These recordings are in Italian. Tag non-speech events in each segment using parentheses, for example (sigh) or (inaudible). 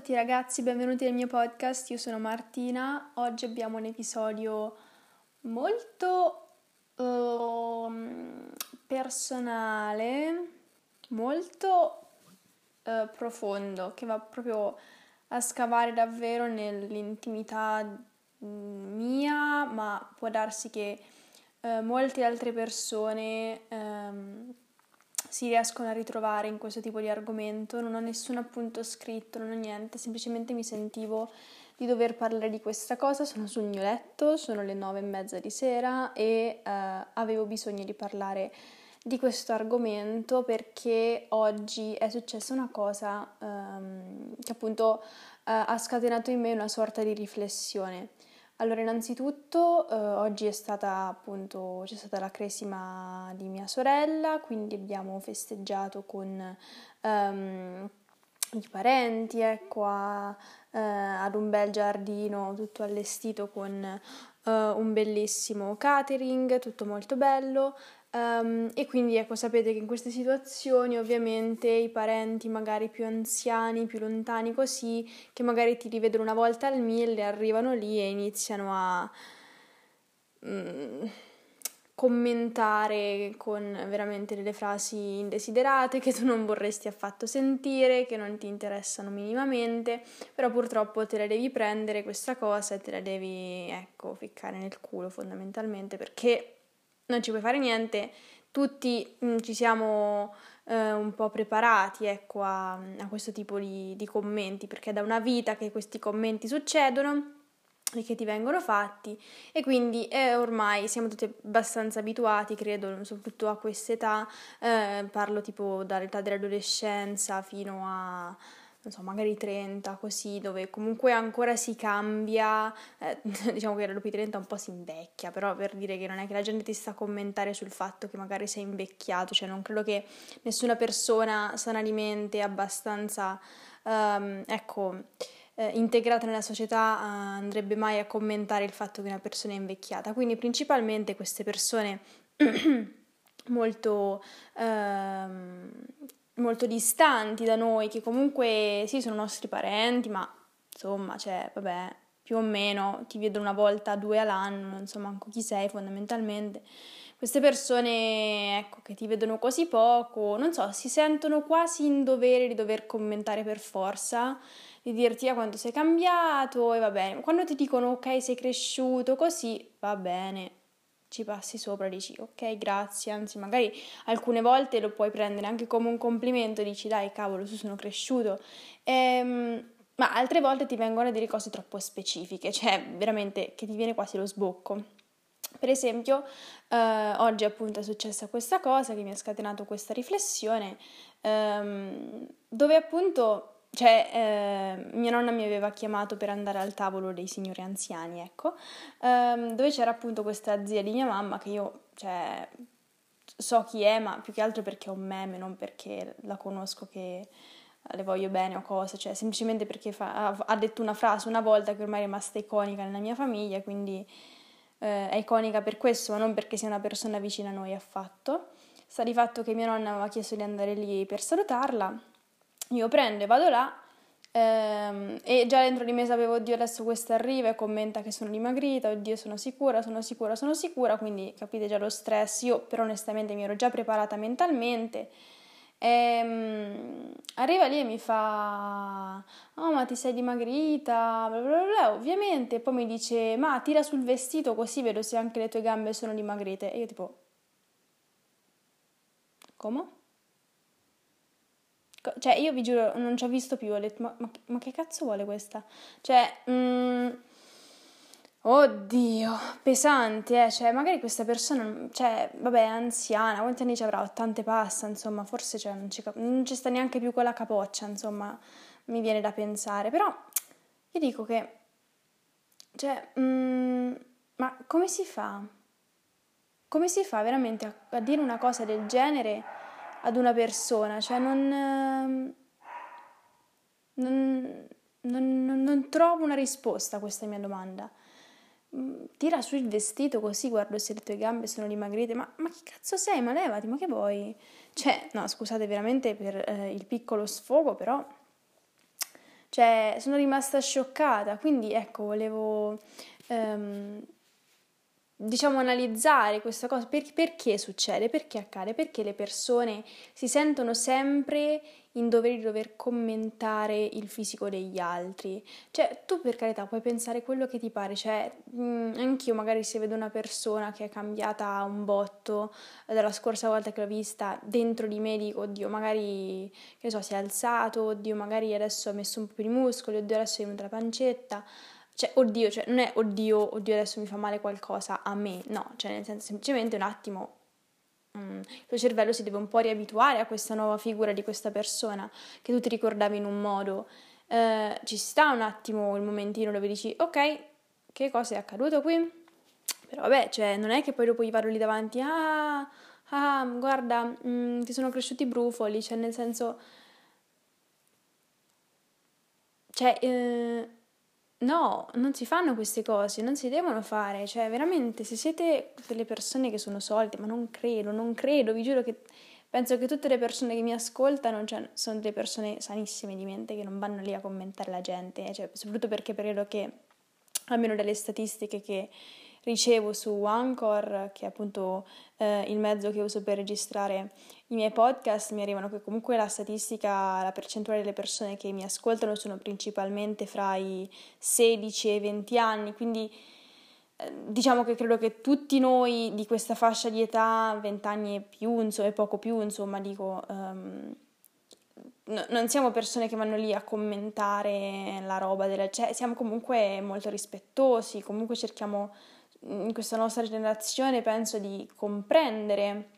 tutti ragazzi, benvenuti nel mio podcast, io sono Martina, oggi abbiamo un episodio molto uh, personale, molto uh, profondo, che va proprio a scavare davvero nell'intimità mm, mia, ma può darsi che uh, molte altre persone... Um, si riescono a ritrovare in questo tipo di argomento, non ho nessun appunto scritto, non ho niente, semplicemente mi sentivo di dover parlare di questa cosa, sono sul mio letto, sono le nove e mezza di sera e eh, avevo bisogno di parlare di questo argomento perché oggi è successa una cosa ehm, che appunto eh, ha scatenato in me una sorta di riflessione. Allora, innanzitutto eh, oggi è stata appunto c'è stata la cresima di mia sorella, quindi abbiamo festeggiato con um, i parenti, ecco, a, eh, ad un bel giardino tutto allestito con uh, un bellissimo catering, tutto molto bello. Um, e quindi ecco, sapete che in queste situazioni ovviamente i parenti magari più anziani, più lontani così, che magari ti rivedono una volta al mille, arrivano lì e iniziano a mm, commentare con veramente delle frasi indesiderate che tu non vorresti affatto sentire, che non ti interessano minimamente, però purtroppo te la devi prendere questa cosa e te la devi, ecco, ficcare nel culo fondamentalmente perché non ci puoi fare niente, tutti mm, ci siamo eh, un po' preparati ecco, a, a questo tipo di, di commenti, perché è da una vita che questi commenti succedono e che ti vengono fatti e quindi eh, ormai siamo tutti abbastanza abituati, credo, soprattutto a quest'età, eh, parlo tipo dall'età dell'adolescenza fino a non so, magari 30, così, dove comunque ancora si cambia, eh, (laughs) diciamo che dopo i 30 un po' si invecchia, però per dire che non è che la gente ti sta a commentare sul fatto che magari sei invecchiato, cioè non credo che nessuna persona sanamente abbastanza, um, ecco, eh, integrata nella società uh, andrebbe mai a commentare il fatto che una persona è invecchiata, quindi principalmente queste persone (clears throat) molto... Um, molto distanti da noi, che comunque sì sono nostri parenti, ma insomma, cioè, vabbè, più o meno ti vedo una volta, due all'anno, non so manco chi sei fondamentalmente. Queste persone, ecco, che ti vedono così poco, non so, si sentono quasi in dovere di dover commentare per forza, di dirti a ah, quanto sei cambiato e va bene. Quando ti dicono ok, sei cresciuto, così va bene, ci passi sopra, dici ok, grazie, anzi magari alcune volte lo puoi prendere anche come un complimento, dici dai cavolo, tu sono cresciuto, ehm, ma altre volte ti vengono a dire cose troppo specifiche, cioè veramente che ti viene quasi lo sbocco. Per esempio, eh, oggi appunto è successa questa cosa che mi ha scatenato questa riflessione, ehm, dove appunto cioè, eh, mia nonna mi aveva chiamato per andare al tavolo dei signori anziani, ecco, ehm, dove c'era appunto questa zia di mia mamma che io, cioè, so chi è, ma più che altro perché è un meme, non perché la conosco che le voglio bene o cose, cioè semplicemente perché fa, ha, detto una frase una volta che ormai è rimasta iconica nella mia famiglia, quindi eh, è iconica per questo, ma non perché sia una persona vicina a noi affatto. Sta di fatto che mia nonna aveva chiesto di andare lì per salutarla io prendo e vado là ehm, e già dentro di me sapevo, oddio adesso questa arriva e commenta che sono dimagrita, oddio sono sicura, sono sicura, sono sicura, quindi capite già lo stress, io però onestamente mi ero già preparata mentalmente. E, um, arriva lì e mi fa: Oh, ma ti sei dimagrita? Bla bla bla, ovviamente. Poi mi dice: Ma tira sul vestito così vedo se anche le tue gambe sono dimagrite. E io, tipo, come? Cioè, io vi giuro, non ci ho visto più, ho detto, ma, ma, ma che cazzo vuole questa? Cioè, mm, oddio, pesante, eh, cioè, magari questa persona, cioè, vabbè, è anziana, quanti anni ci avrà? 80 passa, insomma, forse cioè, non, ci, non ci sta neanche più quella capoccia, insomma, mi viene da pensare, però io dico che, cioè, mm, ma come si fa? Come si fa veramente a, a dire una cosa del genere? Ad una persona, cioè non, ehm, non, non, non trovo una risposta a questa mia domanda. Mm, tira su il vestito così guardo se le tue gambe sono dimagrite, ma, ma che cazzo sei? Ma levati, ma che vuoi? Cioè, no, scusate veramente per eh, il piccolo sfogo, però Cioè, sono rimasta scioccata, quindi ecco, volevo ehm, diciamo analizzare questa cosa, per, perché succede, perché accade, perché le persone si sentono sempre in dovere di dover commentare il fisico degli altri. Cioè, tu per carità puoi pensare quello che ti pare, cioè, mh, mm, anch'io magari se vedo una persona che è cambiata un botto eh, dalla scorsa volta che l'ho vista, dentro di me dico, oddio, magari, che ne so, si è alzato, oddio, magari adesso ha messo un po' più di muscoli, oddio, adesso è venuta la pancetta. Cioè, oddio, cioè, non è oddio, oddio, adesso mi fa male qualcosa a me, no, cioè, nel senso, semplicemente un attimo mm, il tuo cervello si deve un po' riabituare a questa nuova figura di questa persona che tu ti ricordavi in un modo. Eh, ci sta un attimo il momentino dove dici, ok, che cosa è accaduto qui? Però vabbè, cioè, non è che poi dopo gli vado lì davanti, ah, ah guarda, mm, ti sono cresciuti i brufoli, cioè nel senso... Cioè, eh, No, non si fanno queste cose, non si devono fare, cioè veramente se siete delle persone che sono solite, ma non credo, non credo, vi giuro che penso che tutte le persone che mi ascoltano cioè, sono delle persone sanissime di mente che non vanno lì a commentare la gente, cioè, soprattutto perché credo che, almeno dalle statistiche che ricevo su Anchor, che è appunto eh, il mezzo che uso per registrare i miei podcast, mi arrivano che comunque la statistica, la percentuale delle persone che mi ascoltano sono principalmente fra i 16 e i 20 anni, quindi eh, diciamo che credo che tutti noi di questa fascia di età, 20 anni e più, insomma, e poco più, insomma, dico... Um, non siamo persone che vanno lì a commentare la roba della cioè siamo comunque molto rispettosi, comunque cerchiamo in questa nostra generazione penso di comprendere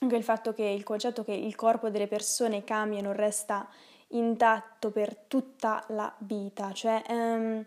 anche il fatto che il concetto che il corpo delle persone cambia e non resta intatto per tutta la vita, cioè um,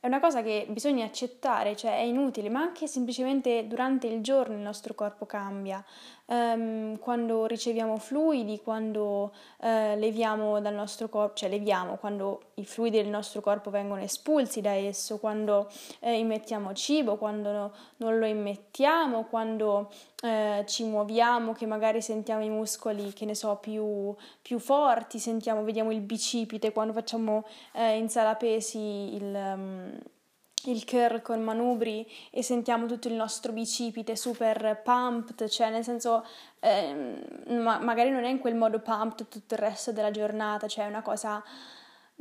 è una cosa che bisogna accettare, cioè è inutile, ma anche semplicemente durante il giorno il nostro corpo cambia um, quando riceviamo fluidi, quando uh, leviamo dal nostro corpo, cioè leviamo, quando i fluidi del nostro corpo vengono espulsi da esso, quando uh, immettiamo cibo, quando no, non lo immettiamo, quando uh, ci muoviamo, che magari sentiamo i muscoli, che ne so, più, più forti, sentiamo, vediamo il bicipite, quando facciamo in sala pesi il... Um, il curl con manubri e sentiamo tutto il nostro bicipite super pumped, cioè nel senso eh, ma magari non è in quel modo pumped tutto il resto della giornata, cioè è una cosa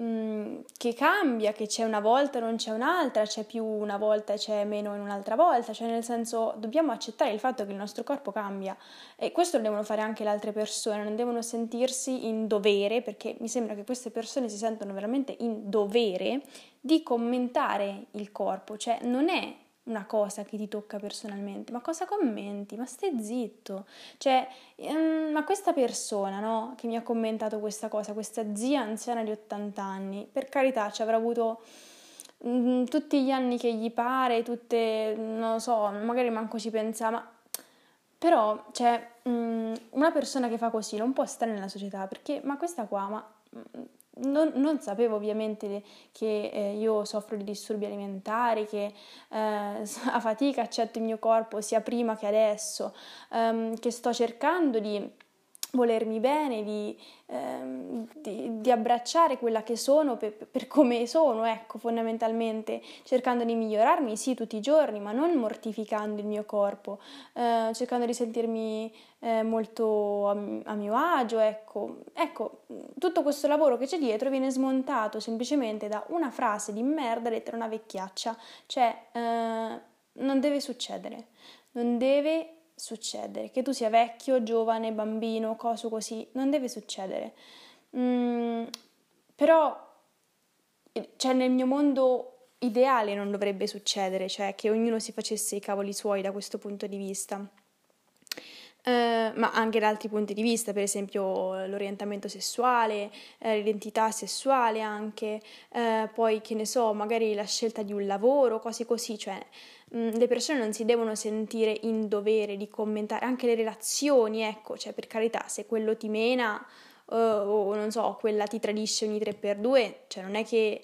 mm, che cambia, che c'è una volta e non c'è un'altra, c'è più una volta e c'è meno in un'altra volta, cioè nel senso dobbiamo accettare il fatto che il nostro corpo cambia e questo lo devono fare anche le altre persone, non devono sentirsi in dovere, perché mi sembra che queste persone si sentono veramente in dovere di commentare il corpo, cioè non è una cosa che ti tocca personalmente, ma cosa commenti? Ma stai zitto. Cioè, um, ma questa persona, no, che mi ha commentato questa cosa, questa zia anziana di 80 anni, per carità, ci avrà avuto um, tutti gli anni che gli pare, tutte, non lo so, magari manco ci pensa, ma però, cioè, um, una persona che fa così non può stare nella società, perché, ma questa qua, ma non, non, sapevo ovviamente che eh, io soffro di disturbi alimentari, che eh, (laughs) a fatica accetto il mio corpo sia prima che adesso, ehm, che sto cercando di volermi bene, di, ehm, di, di, abbracciare quella che sono per, per, come sono, ecco, fondamentalmente, cercando di migliorarmi, sì, tutti i giorni, ma non mortificando il mio corpo, eh, cercando di sentirmi eh, molto a, a, mio agio, ecco. Ecco, tutto questo lavoro che c'è dietro viene smontato semplicemente da una frase di merda detta una vecchiaccia, cioè eh, non deve succedere, non deve succedere, che tu sia vecchio, giovane, bambino, coso così, non deve succedere. Mm, però, cioè nel mio mondo ideale non dovrebbe succedere, cioè che ognuno si facesse i cavoli suoi da questo punto di vista. Uh, ma anche da altri punti di vista, per esempio l'orientamento sessuale, eh, l'identità sessuale anche, uh, poi che ne so, magari la scelta di un lavoro, cose così, cioè le persone non si devono sentire in dovere di commentare anche le relazioni, ecco, cioè per carità, se quello ti mena uh, o non so, quella ti tradisce ogni 3x2, cioè non è che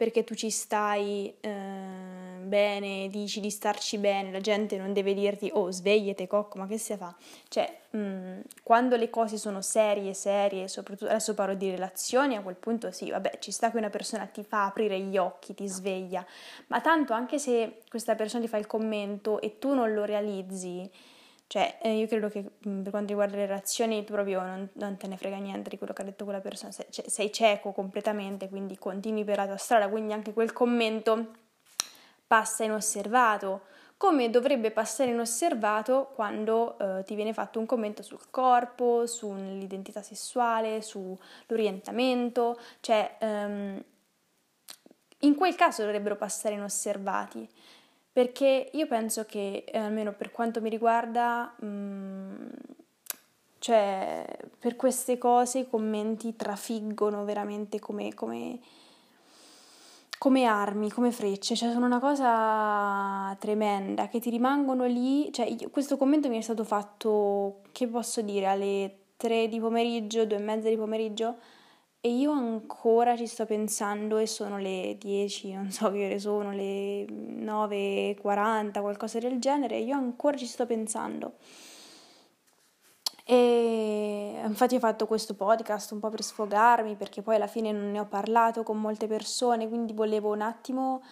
perché tu ci stai uh, bene, dici di starci bene, la gente non deve dirti oh svegliate cocco, ma che si fa? Cioè, mh, mm, quando le cose sono serie, serie, soprattutto adesso parlo di relazioni, a quel punto sì, vabbè, ci sta che una persona ti fa aprire gli occhi, ti sveglia, ma tanto anche se questa persona ti fa il commento e tu non lo realizzi, cioè, eh, io credo che per quanto riguarda le relazioni tu proprio non, non, te ne frega niente di quello che ha detto quella persona, sei, cioè, sei cieco completamente, quindi continui per la tua strada, quindi anche quel commento passa inosservato, come dovrebbe passare inosservato quando eh, ti viene fatto un commento sul corpo, sull'identità sessuale, sull'orientamento, cioè ehm, in quel caso dovrebbero passare inosservati perché io penso che, eh, almeno per quanto mi riguarda, mh, mm, cioè, per queste cose i commenti trafiggono veramente come, come, come armi, come frecce, cioè sono una cosa tremenda, che ti rimangono lì, cioè io, questo commento mi è stato fatto, che posso dire, alle 3 di pomeriggio, 2 e mezza di pomeriggio, e io ancora ci sto pensando e sono le 10, non so che ore sono, le 9.40, qualcosa del genere, io ancora ci sto pensando. E infatti ho fatto questo podcast un po' per sfogarmi, perché poi alla fine non ne ho parlato con molte persone, quindi volevo un attimo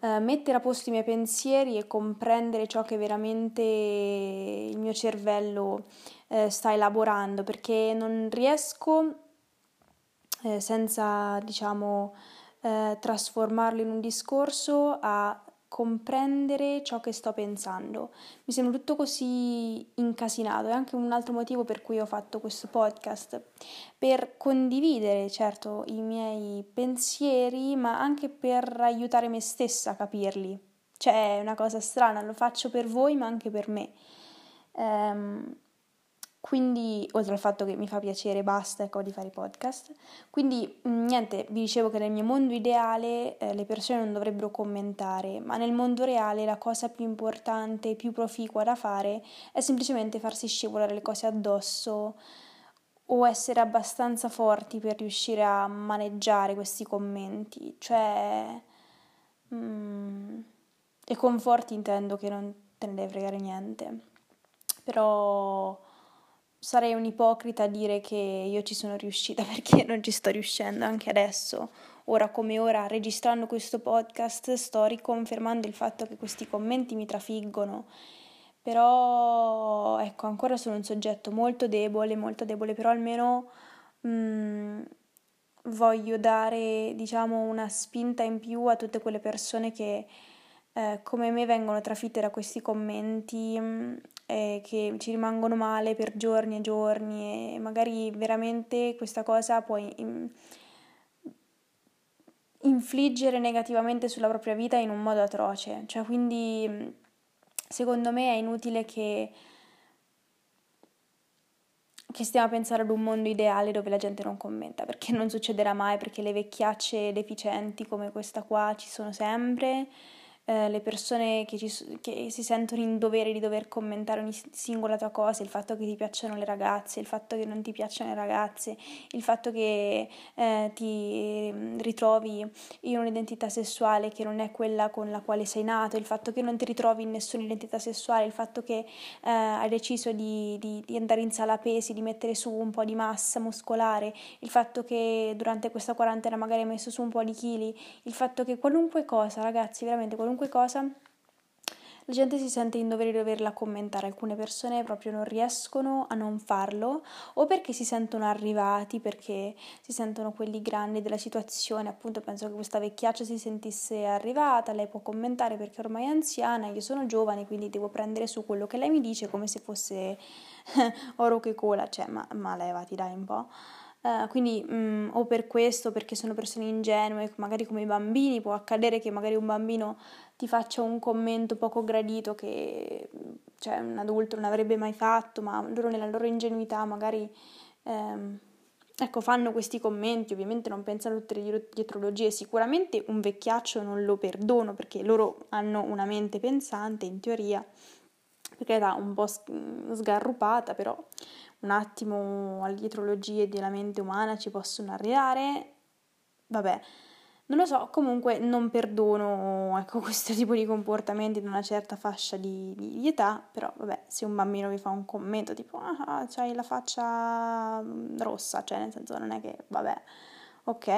eh, mettere a posto i miei pensieri e comprendere ciò che veramente il mio cervello eh, sta elaborando, perché non riesco eh, senza diciamo eh, trasformarlo in un discorso, a comprendere ciò che sto pensando. Mi sembra tutto così incasinato, è anche un altro motivo per cui ho fatto questo podcast, per condividere certo i miei pensieri, ma anche per aiutare me stessa a capirli. Cioè è una cosa strana, lo faccio per voi, ma anche per me. Um, quindi, oltre al fatto che mi fa piacere, basta, ecco, di fare i podcast. Quindi, mm, niente, vi dicevo che nel mio mondo ideale eh, le persone non dovrebbero commentare, ma nel mondo reale la cosa più importante, più proficua da fare è semplicemente farsi scivolare le cose addosso o essere abbastanza forti per riuscire a maneggiare questi commenti. Cioè, mm, e con forti intendo che non te ne deve fregare niente. Però sarei un'ipocrita a dire che io ci sono riuscita (laughs) perché non ci sto riuscendo anche adesso. Ora come ora, registrando questo podcast, sto riconfermando il fatto che questi commenti mi trafiggono. Però, ecco, ancora sono un soggetto molto debole, molto debole, però almeno mh, mm, voglio dare, diciamo, una spinta in più a tutte quelle persone che eh, come me vengono trafitte da questi commenti mh, eh, che ci rimangono male per giorni e giorni e magari veramente questa cosa può in, infliggere negativamente sulla propria vita in un modo atroce. Cioè, quindi secondo me è inutile che che stiamo a pensare ad un mondo ideale dove la gente non commenta, perché non succederà mai, perché le vecchiacce deficienti come questa qua ci sono sempre eh, le persone che, ci, che, si sentono in dovere di dover commentare ogni singola tua cosa, il fatto che ti piacciono le ragazze, il fatto che non ti piacciono le ragazze, il fatto che eh, ti ritrovi in un'identità sessuale che non è quella con la quale sei nato, il fatto che non ti ritrovi in nessuna identità sessuale, il fatto che eh, hai deciso di, di, di andare in sala pesi, di mettere su un po' di massa muscolare, il fatto che durante questa quarantena magari hai messo su un po' di chili, il fatto che qualunque cosa, ragazzi, veramente qualunque qualunque cosa, la gente si sente in dovere di doverla commentare, alcune persone proprio non riescono a non farlo o perché si sentono arrivati, perché si sentono quelli grandi della situazione, appunto penso che questa vecchiaccia si sentisse arrivata, lei può commentare perché ormai è anziana, io sono giovane, quindi devo prendere su quello che lei mi dice come se fosse (laughs) oro che cola, cioè ma, ma levati dai un po'. Uh, quindi um, o per questo, perché sono persone ingenue, magari come i bambini, può accadere che magari un bambino ti faccia un commento poco gradito che cioè, un adulto non avrebbe mai fatto, ma loro nella loro ingenuità magari ehm, ecco, fanno questi commenti, ovviamente non pensano a tutte le dietrologie, sicuramente un vecchiaccio non lo perdono perché loro hanno una mente pensante in teoria, perché era un po' sgarrupata, però un attimo alle dietrologie della mente umana ci possono arrivare, vabbè Non lo so, comunque non perdono ecco, (laughs) questo tipo di comportamenti in una certa fascia di, di, età, però vabbè, se un bambino vi fa un commento tipo ah, c'hai la faccia mm, rossa, cioè nel senso non è che vabbè, ok,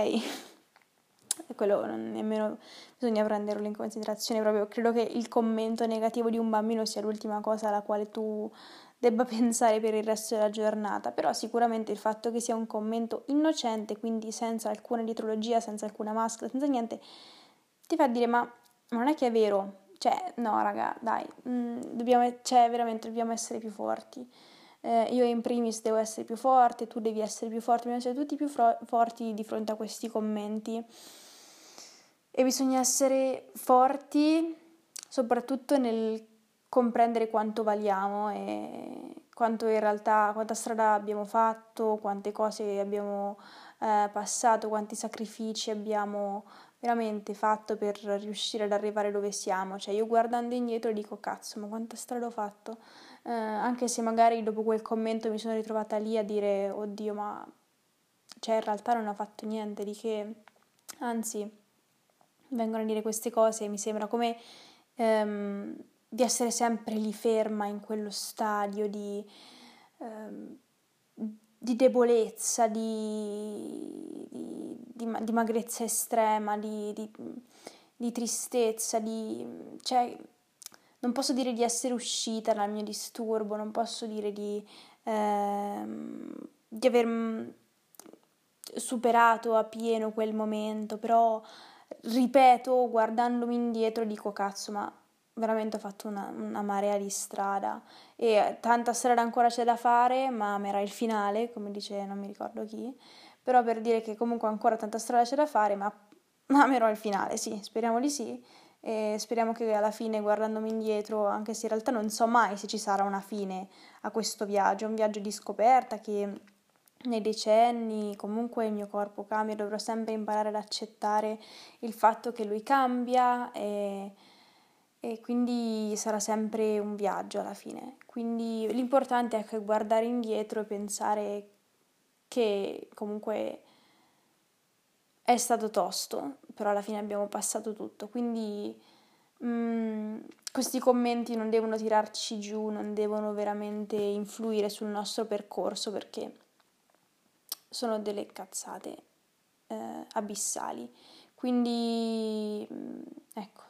(laughs) quello non nemmeno bisogna prenderlo in considerazione proprio, credo che il commento negativo di un bambino sia l'ultima cosa alla quale tu debba pensare per il resto della giornata, però sicuramente il fatto che sia un commento innocente, quindi senza alcuna dietrologia, senza alcuna maschera, senza niente, ti fa dire ma, non è che è vero, cioè no raga, dai, mh, mm, dobbiamo, cioè veramente dobbiamo essere più forti. Eh, io in primis devo essere più forte, tu devi essere più forte, dobbiamo essere tutti più fro- forti di fronte a questi commenti. E bisogna essere forti soprattutto nel comprendere quanto valiamo e quanto in realtà, quanta strada abbiamo fatto, quante cose abbiamo eh, passato, quanti sacrifici abbiamo veramente fatto per riuscire ad arrivare dove siamo. Cioè io guardando indietro dico cazzo, ma quanta strada ho fatto? Eh, anche se magari dopo quel commento mi sono ritrovata lì a dire oddio, ma cioè in realtà non ho fatto niente di che, anzi vengono a dire queste cose e mi sembra come ehm, di essere sempre lì ferma in quello stadio di, ehm, di debolezza, di, di, di, magrezza estrema, di, tristezza, cioè, non posso dire di essere uscita dal mio disturbo, non posso dire di, ehm, di aver mm, superato a pieno quel momento, però ripeto, guardandomi indietro, dico cazzo, ma veramente ho fatto una, una, marea di strada. E tanta strada ancora c'è da fare, ma amerà il finale, come dice non mi ricordo chi, però per dire che comunque ancora tanta strada c'è da fare, ma, amerò il finale, sì, speriamo di sì. E speriamo che alla fine guardandomi indietro, anche se in realtà non so mai se ci sarà una fine a questo viaggio, un viaggio di scoperta che nei decenni comunque il mio corpo cambia, dovrò sempre imparare ad accettare il fatto che lui cambia e e quindi sarà sempre un viaggio alla fine. Quindi l'importante è guardare indietro e pensare che comunque è stato tosto, però alla fine abbiamo passato tutto. Quindi mh, mm, questi commenti non devono tirarci giù, non devono veramente influire sul nostro percorso perché sono delle cazzate eh, abissali. Quindi mh, mm, ecco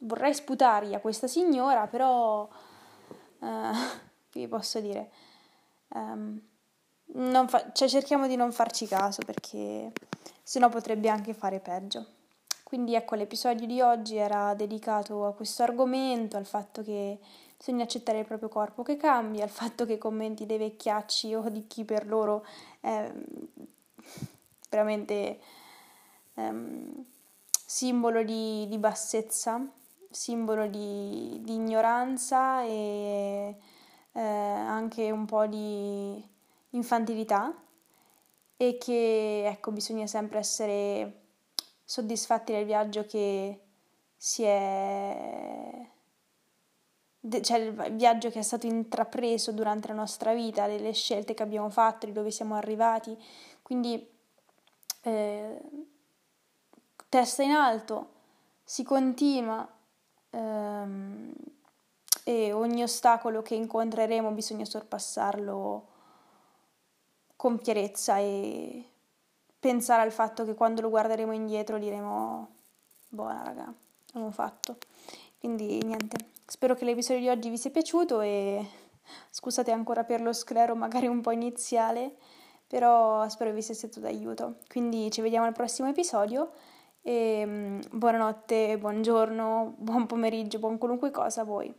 vorrei sputargli a questa signora, però (laughs) uh, vi posso dire, um, fa- cioè cerchiamo di non farci caso perché sennò potrebbe anche fare peggio. Quindi ecco, l'episodio di oggi era dedicato a questo argomento, al fatto che bisogna accettare il proprio corpo che cambia, al fatto che commenti dei vecchiacci o di chi per loro è veramente um, simbolo di, di bassezza simbolo di, di ignoranza e eh, anche un po' di infantilità e che ecco bisogna sempre essere soddisfatti del viaggio che si è cioè il viaggio che è stato intrapreso durante la nostra vita, delle scelte che abbiamo fatto, di dove siamo arrivati. Quindi eh, testa in alto, si continua ehm, e ogni ostacolo che incontreremo bisogna sorpassarlo con chiarezza e pensare al fatto che quando lo guarderemo indietro diremo buona raga, abbiamo fatto. Quindi niente, spero che l'episodio di oggi vi sia piaciuto e scusate ancora per lo sclero magari un po' iniziale, però spero vi sia stato d'aiuto. Quindi ci vediamo al prossimo episodio e mm, buonanotte, buongiorno, buon pomeriggio, buon qualunque cosa a voi.